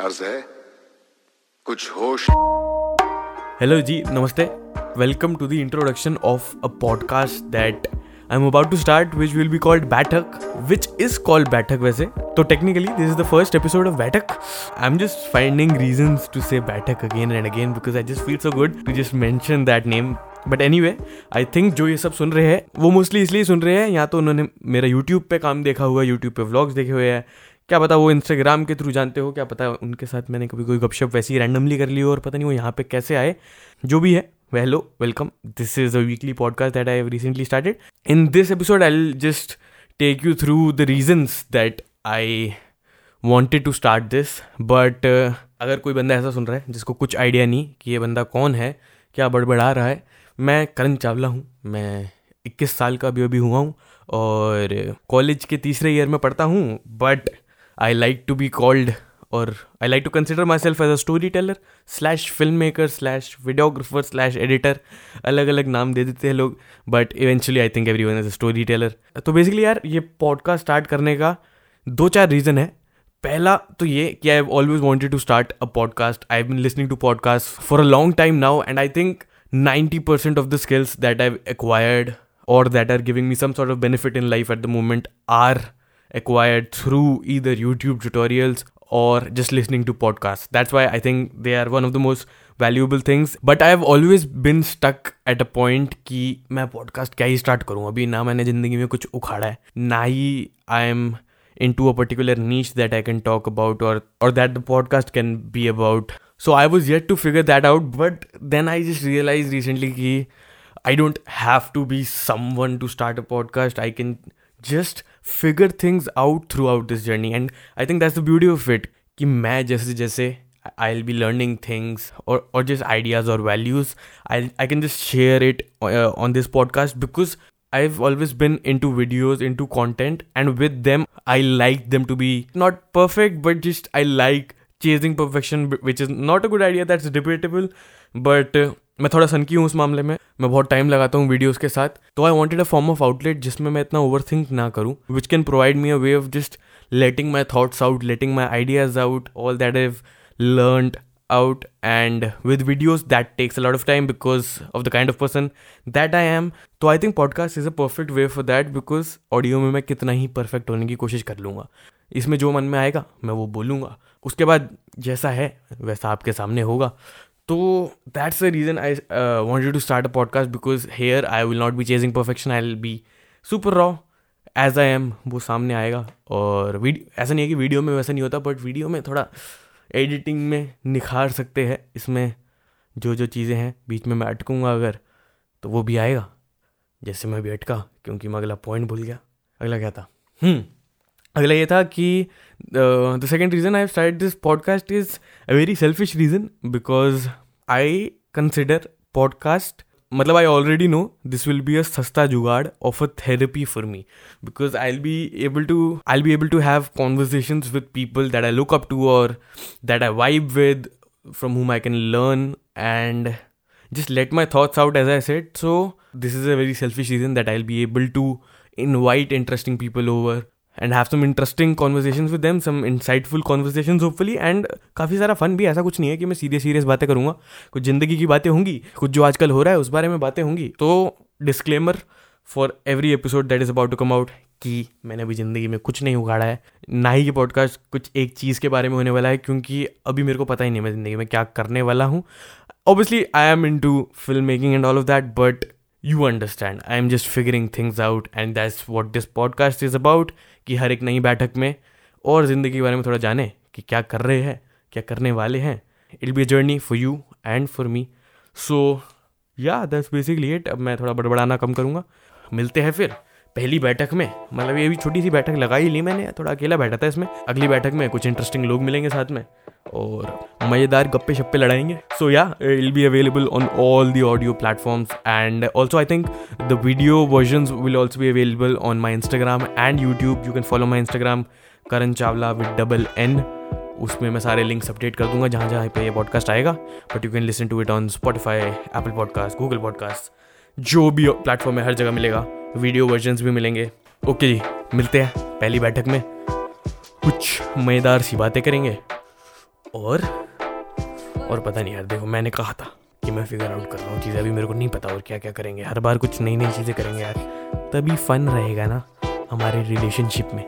अर्ज़ है। कुछ होश। हेलो जी, नमस्ते। Welcome to the introduction of a podcast that I am about to start which will be called Baithak which is called Baithak वैसे। तो technically this is the first episode of Baithak. I am just finding reason to say Baithak again and again because I just feel so good to just mention that name but anyway I think जो ये सब सुन रहे हैं, वो mostly इसलिए सुन रहे हैं, या तो उन्होंने मेरा यूट्यूब पे काम देखा हुआ है यूट्यूब पे व्लॉग्स देखे हुए हैं क्या पता वो इंस्टाग्राम के थ्रू जानते हो, क्या पता उनके साथ मैंने कभी कोई गपशप वैसी रैंडमली कर ली हो और पता नहीं वो यहाँ पे कैसे आए। जो भी है hello welcome this is a weekly podcast that I have recently started in this episode I just take you through the reasons that I wanted to start this but अगर कोई बंदा ऐसा सुन रहा है जिसको कुछ आइडिया नहीं कि ये बंदा कौन है, क्या बड़बड़ा रहा है, मैं करण चावला हूँ। मैं 21 साल का अभी अभी हुआ हूँ और कॉलेज के तीसरे ईयर में पढ़ता हूँ but I like to be called और I like to consider myself as a storyteller slash filmmaker slash videographer slash editor अलग अलग नाम दे देते हैं लोग but eventually I think everyone as a storyteller तो बेसिकली यार, ये पॉडकास्ट स्टार्ट करने का दो चार रीज़न है। पहला तो ये कि I have always wanted to start a podcast I been listening to podcast for a long time now and I think 90% of the skills that I've acquired और that are giving me some sort of benefit in life at the moment are acquired through either YouTube tutorials or just listening to podcasts. That's why I think they are one of the most valuable things. But I have always been stuck at a point कि मैं podcast क्या ही start करूँ अभी ना मैंने ज़िंदगी में कुछ उखाड़ा है ना ही I am into a particular niche that I can talk about or or that the podcast can be about. So I was yet to figure that out, but then I just realized recently that I don't have to be someone to start a podcast. I can just figure things out throughout this journey, and I think that's the beauty of it. कि मैं जैसे जैसे I'll be learning things or or just ideas or values. I I can just share it uh, on this podcast because I've always been into videos, into content, and with them, I like them to be not perfect, but just I like chasing perfection, which is not a good idea, that's debatable. But uh, मैं थोड़ा सनकी हूँ उस मामले में। मैं बहुत time लगाता हूँ वीडियोस के साथ। तो I wanted a form of outlet जिसमें मैं इतना ओवर थिंक ना करूँ which can provide me a way of just letting my thoughts out letting my ideas out all that have learn out, and with videos that takes a lot of time because of the kind of person that I am. तो I think podcast is a perfect way for that because audio में मैं कितना ही perfect होने की कोशिश कर लूँगा। इसमें जो मन में आएगा, मैं वो बोलूँगा। उसके बाद जैसा है, वैसा आपके सामने होगा। तो that's the reason I wanted to start a podcast because here I will not be chasing perfection I will be super raw as I am वो सामने आएगा और ऐसा नहीं है कि वीडियो में वैसा नहीं होता बट वीडियो में थोड़ा एडिटिंग में निखार सकते हैं। इसमें जो जो चीज़ें हैं, बीच में मैं अटकूँगा अगर तो वो भी आएगा। जैसे मैं भी अटका, क्योंकि मैं अगला पॉइंट भूल गया। अगला क्या था? हम्म। अगला ये था कि the second reason I start this podcast is a very selfish reason because I consider podcast मतलब I already know this will be a सस्ता jugaad of a therapy for me because I be able to I be able to have conversation with people that I look up to और that I vibe with from whom I can learn and just let my thoughts out as I said. So, this is a very selfish reason that I'll be able to invite interesting people over and have some interesting conversation with them some insightful conversation hopefully and काफ़ी सारा fun भी ऐसा कुछ नहीं है कि मैं serious serious बातें करूँगा। कुछ ज़िंदगी की बातें होंगी, कुछ जो आजकल हो रहा है, उस बारे में बातें होंगी। तो disclaimer for every episode that is about to come out कि मैंने अभी ज़िंदगी में कुछ नहीं उगाड़ा है। ना ही ये पॉडकास्ट कुछ एक चीज़ के बारे में होने वाला है, क्योंकि अभी मेरे को पता ही नहीं मैं ज़िंदगी में क्या करने वाला हूँ। Obviously I am into film making and all of that but you understand I am just figuring things out and that's what this podcast is about कि हर एक नई बैठक में और ज़िंदगी के बारे में थोड़ा जाने कि क्या कर रहे हैं, क्या करने वाले हैं। It be a journey for you and for me so yeah that's basically it अब मैं थोड़ा बड़बड़ाना कम करूँगा। मिलते हैं फिर। पहली बैठक में मतलब ये भी छोटी सी बैठक लगा ही ली मैंने, थोड़ा अकेला बैठा था इसमें। अगली बैठक में कुछ इंटरेस्टिंग लोग मिलेंगे साथ में, और मज़ेदार गप्पे शप्पे लड़ाएँगे so yeah will be available on all the audio platforms and also I think the video version will also be available on my Instagram and YouTube you can follow my Instagram Karan Chawla with double N उसमें मैं सारे links update कर दूँगा जहाँ जहाँ पे ये podcast आएगा but you can listen to it on Spotify Apple podcast Google podcast जो भी प्लेटफॉर्म है हर जगह मिलेगा। वीडियो वर्जन्स भी मिलेंगे। ओके जी, मिलते हैं पहली बैठक में। कुछ मज़ेदार सी बातें करेंगे। और और पता नहीं यार, देखो मैंने कहा था कि मैं फिगर आउट कर रहा हूँ चीज़ें। अभी मेरे को नहीं पता और क्या क्या करेंगे। हर बार कुछ नई नई चीज़ें करेंगे यार। तभी फन रहेगा ना हमारे रिलेशनशिप में।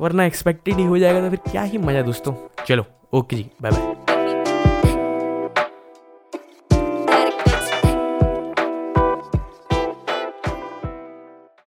वरना एक्सपेक्टेड ही हो जाएगा तो फिर क्या ही मज़ा दोस्तों। चलो, ओके जी बाय बाय